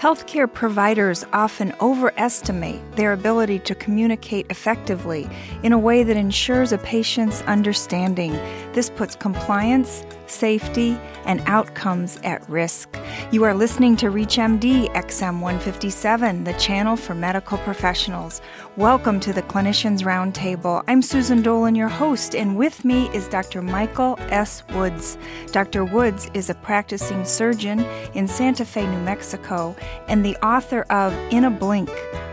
Healthcare providers often overestimate their ability to communicate effectively in a way that ensures a patient's understanding. This puts compliance, safety, and outcomes at risk. You are listening to ReachMD XM 157, the channel for medical professionals. Welcome to the Clinicians Roundtable. I'm Susan Dolan, your host, and with me is Dr. Michael S. Woods. Dr. Woods is a practicing surgeon in Santa Fe, New Mexico, and the author of In a Blink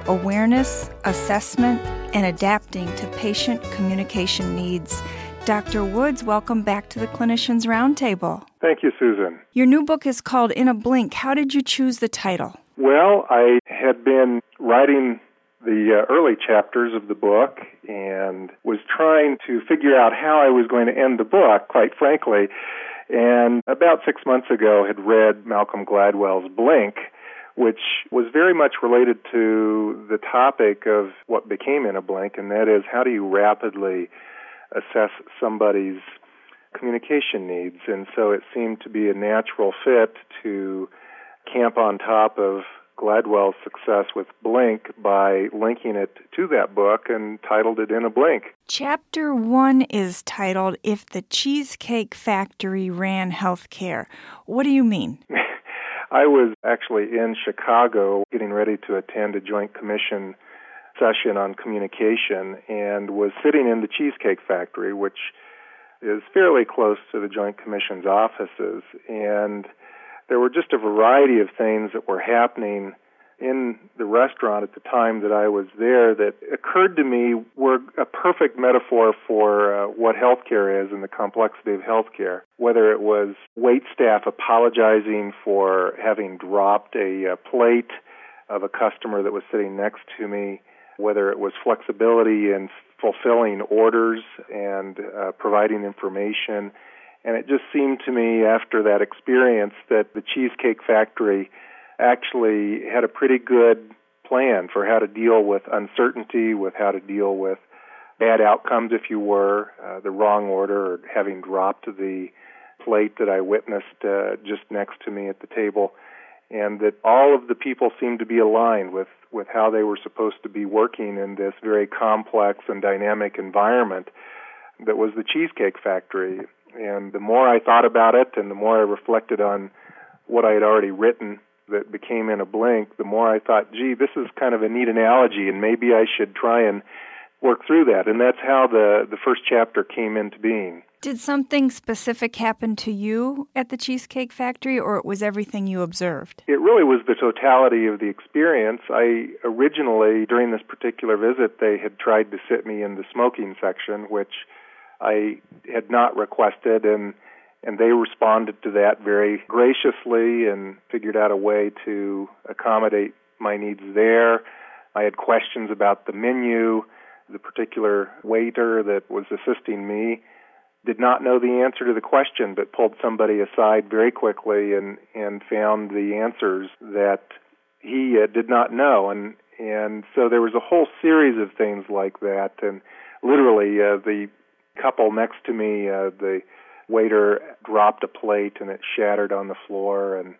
Awareness, Assessment, and Adapting to Patient Communication Needs. Dr. Woods, welcome back to the Clinicians Roundtable. Thank you, Susan. Your new book is called In a Blink. How did you choose the title? Well, I had been writing the uh, early chapters of the book and was trying to figure out how I was going to end the book, quite frankly. And about six months ago, had read Malcolm Gladwell's Blink, which was very much related to the topic of what became in a blink, and that is how do you rapidly assess somebody's communication needs. And so it seemed to be a natural fit to camp on top of Gladwell's success with Blink by linking it to that book and titled it In a Blink. Chapter one is titled If the Cheesecake Factory Ran Healthcare. What do you mean? I was actually in Chicago getting ready to attend a Joint Commission session on communication and was sitting in the Cheesecake Factory, which is fairly close to the Joint Commission's offices. And there were just a variety of things that were happening in the restaurant at the time that I was there that occurred to me were a perfect metaphor for uh, what healthcare is and the complexity of healthcare. Whether it was wait staff apologizing for having dropped a, a plate of a customer that was sitting next to me, whether it was flexibility in fulfilling orders and uh, providing information. And it just seemed to me after that experience that the Cheesecake Factory actually had a pretty good plan for how to deal with uncertainty, with how to deal with bad outcomes if you were, uh, the wrong order, or having dropped the plate that I witnessed uh, just next to me at the table and that all of the people seemed to be aligned with with how they were supposed to be working in this very complex and dynamic environment that was the cheesecake factory. And the more I thought about it and the more I reflected on what I had already written that became in a blink the more I thought gee this is kind of a neat analogy and maybe I should try and work through that. And that's how the the first chapter came into being did something specific happen to you at the Cheesecake Factory, or it was everything you observed? It really was the totality of the experience. I originally, during this particular visit, they had tried to sit me in the smoking section, which I had not requested, and and they responded to that very graciously and figured out a way to accommodate my needs there. I had questions about the menu. The particular waiter that was assisting me did not know the answer to the question, but pulled somebody aside very quickly and and found the answers that he uh, did not know, and and so there was a whole series of things like that, and literally uh, the couple next to me, uh, the waiter dropped a plate and it shattered on the floor, and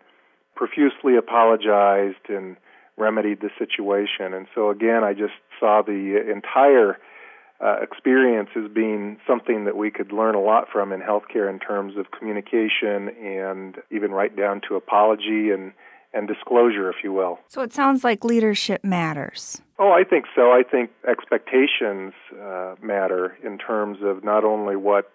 profusely apologized and remedied the situation, and so again I just saw the entire uh, experience as being something that we could learn a lot from in healthcare in terms of communication and even right down to apology and and disclosure, if you will. So it sounds like leadership matters. Oh, I think so. I think expectations uh, matter in terms of not only what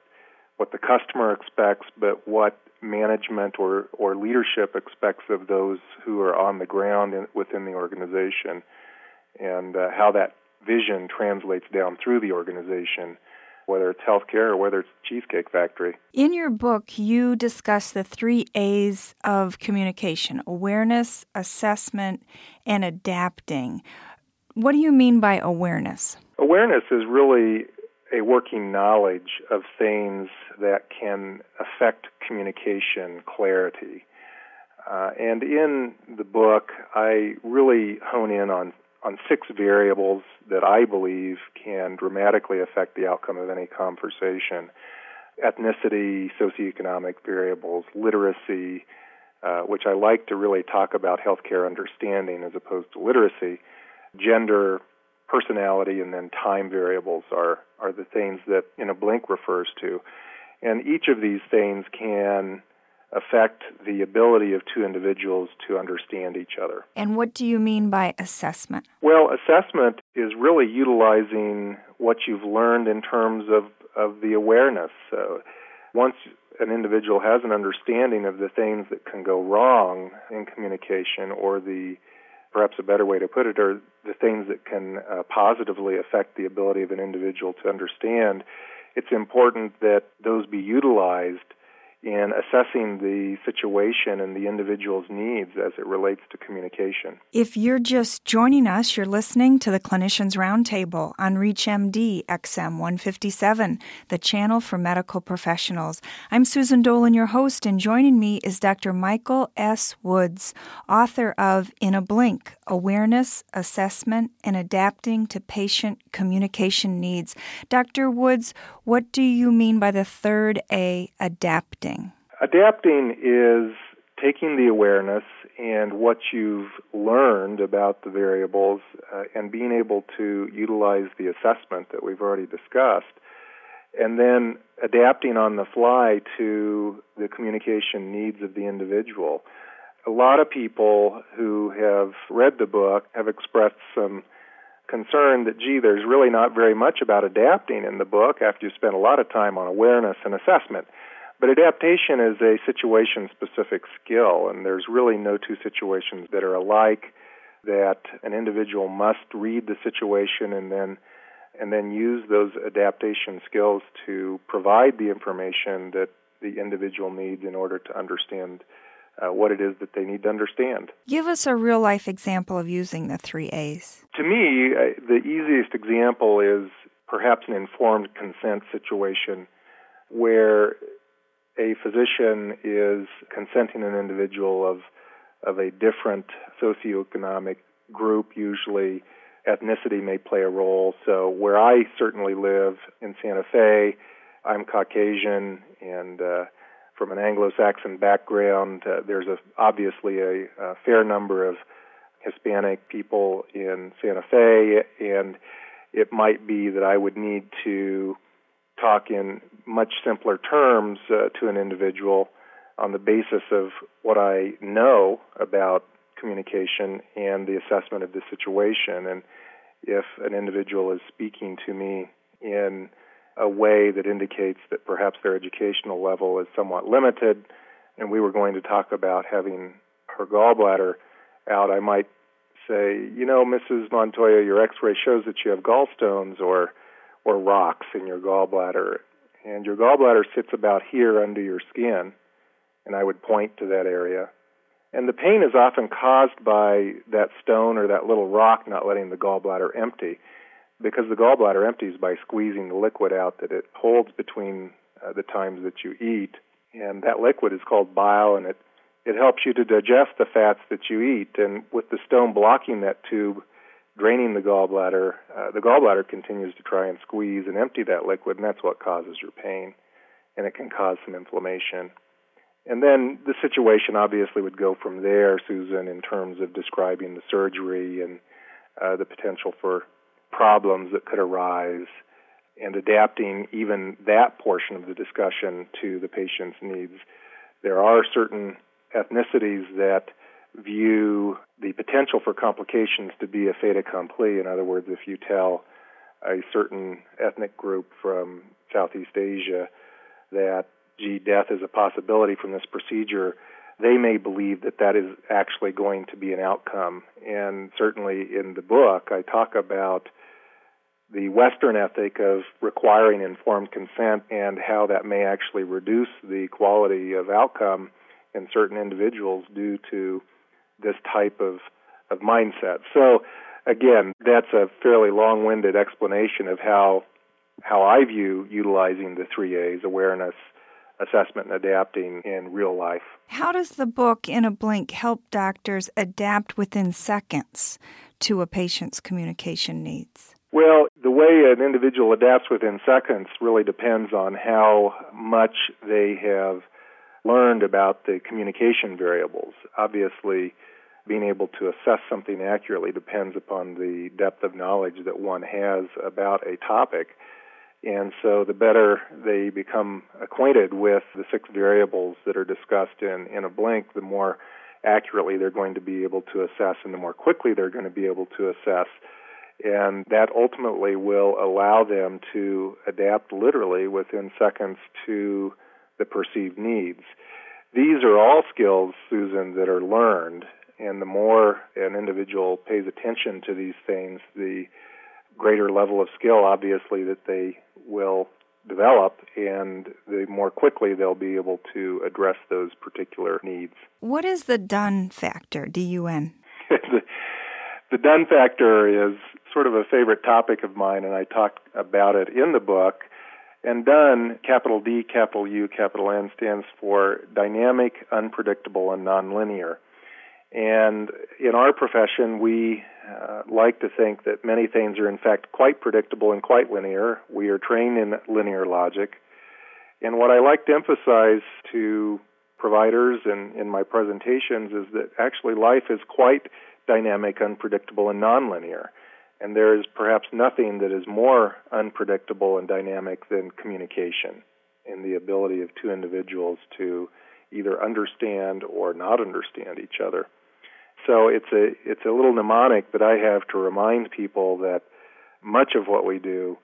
what the customer expects, but what management or, or leadership expects of those who are on the ground in, within the organization, and uh, how that vision translates down through the organization, whether it's healthcare or whether it's Cheesecake Factory. In your book, you discuss the three A's of communication awareness, assessment, and adapting. What do you mean by awareness? Awareness is really a working knowledge of things that can affect communication clarity. Uh, and in the book, I really hone in on on six variables that I believe can dramatically affect the outcome of any conversation ethnicity, socioeconomic variables, literacy, uh, which I like to really talk about healthcare understanding as opposed to literacy. Gender, personality, and then time variables are, are the things that in a blink refers to. And each of these things can affect the ability of two individuals to understand each other. And what do you mean by assessment? Well, assessment is really utilizing what you've learned in terms of, of the awareness. So once an individual has an understanding of the things that can go wrong in communication or the perhaps a better way to put it are the things that can uh, positively affect the ability of an individual to understand it's important that those be utilized in assessing the situation and the individual's needs as it relates to communication. If you're just joining us, you're listening to the Clinicians Roundtable on ReachMD XM 157, the channel for medical professionals. I'm Susan Dolan, your host, and joining me is Dr. Michael S. Woods, author of In a Blink Awareness, Assessment, and Adapting to Patient Communication Needs. Dr. Woods, what do you mean by the third A, adapting? Adapting is taking the awareness and what you've learned about the variables uh, and being able to utilize the assessment that we've already discussed and then adapting on the fly to the communication needs of the individual. A lot of people who have read the book have expressed some concern that, gee, there's really not very much about adapting in the book after you spend a lot of time on awareness and assessment. But adaptation is a situation specific skill, and there's really no two situations that are alike. That an individual must read the situation and then and then use those adaptation skills to provide the information that the individual needs in order to understand uh, what it is that they need to understand. Give us a real life example of using the three A's. To me, uh, the easiest example is perhaps an informed consent situation where a physician is consenting an individual of of a different socioeconomic group, usually ethnicity may play a role. So where I certainly live in Santa Fe, I'm Caucasian and uh, from an Anglo-Saxon background. Uh, there's a, obviously a, a fair number of Hispanic people in Santa Fe, and it might be that I would need to talk in much simpler terms uh, to an individual on the basis of what I know about communication and the assessment of the situation. And if an individual is speaking to me in a way that indicates that perhaps their educational level is somewhat limited, and we were going to talk about having her gallbladder out, I might say, you know, Mrs. Montoya, your X-ray shows that you have gallstones or or rocks in your gallbladder, and your gallbladder sits about here under your skin, and I would point to that area. And the pain is often caused by that stone or that little rock not letting the gallbladder empty because the gallbladder empties by squeezing the liquid out that it holds between uh, the times that you eat. And that liquid is called bile, and it, it helps you to digest the fats that you eat. And with the stone blocking that tube, draining the gallbladder, uh, the gallbladder continues to try and squeeze and empty that liquid, and that's what causes your pain. And it can cause some inflammation. And then the situation obviously would go from there, Susan, in terms of describing the surgery and uh, the potential for problems that could arise and adapting even that portion of the discussion to the patient's needs. There are certain ethnicities that view the potential for complications to be a fait accompli. In other words, if you tell a certain ethnic group from Southeast Asia that, gee, death is a possibility from this procedure, they may believe that that is actually going to be an outcome. And certainly in the book, I talk about the Western ethic of requiring informed consent and how that may actually reduce the quality of outcome in certain individuals due to this type of, of mindset. So, again, that's a fairly long winded explanation of how, how I view utilizing the three A's awareness, assessment, and adapting in real life. How does the book In a Blink help doctors adapt within seconds to a patient's communication needs? Well, the way an individual adapts within seconds really depends on how much they have learned about the communication variables. Obviously, being able to assess something accurately depends upon the depth of knowledge that one has about a topic. And so the better they become acquainted with the six variables that are discussed in, in a blink, the more accurately they're going to be able to assess and the more quickly they're going to be able to assess. And that ultimately will allow them to adapt literally within seconds to the perceived needs. These are all skills, Susan, that are learned. And the more an individual pays attention to these things, the greater level of skill, obviously, that they will develop, and the more quickly they'll be able to address those particular needs. What is the done factor, D U N? the, the done factor is sort of a favorite topic of mine, and I talk about it in the book. And done, capital D, capital U, capital N, stands for dynamic, unpredictable, and nonlinear. And in our profession, we uh, like to think that many things are in fact quite predictable and quite linear. We are trained in linear logic. And what I like to emphasize to providers and in my presentations is that actually life is quite dynamic, unpredictable, and nonlinear. And there is perhaps nothing that is more unpredictable and dynamic than communication and the ability of two individuals to either understand or not understand each other. So it's a it's a little mnemonic that I have to remind people that much of what we do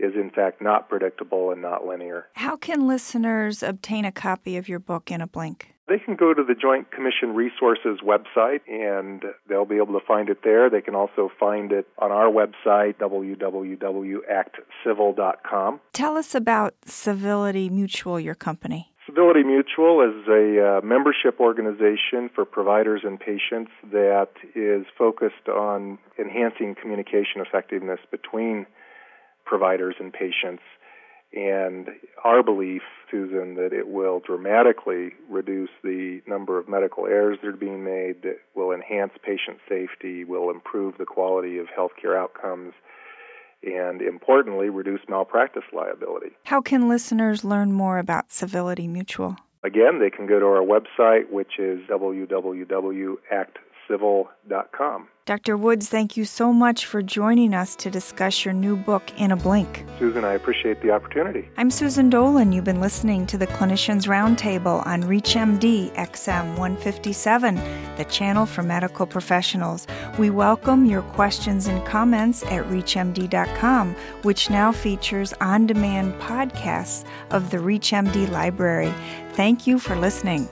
is in fact not predictable and not linear. How can listeners obtain a copy of your book in a blink? They can go to the Joint Commission Resources website and they'll be able to find it there. They can also find it on our website, www.actcivil.com. Tell us about Civility Mutual, your company. Civility Mutual is a uh, membership organization for providers and patients that is focused on enhancing communication effectiveness between providers and patients. And our belief, Susan, that it will dramatically reduce the number of medical errors that are being made, that will enhance patient safety, will improve the quality of healthcare outcomes, and importantly, reduce malpractice liability. How can listeners learn more about Civility Mutual? Again, they can go to our website, which is www.actcivil.com. Dr. Woods, thank you so much for joining us to discuss your new book, In a Blink. Susan, I appreciate the opportunity. I'm Susan Dolan. You've been listening to the Clinicians Roundtable on ReachMD XM 157, the channel for medical professionals. We welcome your questions and comments at ReachMD.com, which now features on demand podcasts of the ReachMD library. Thank you for listening.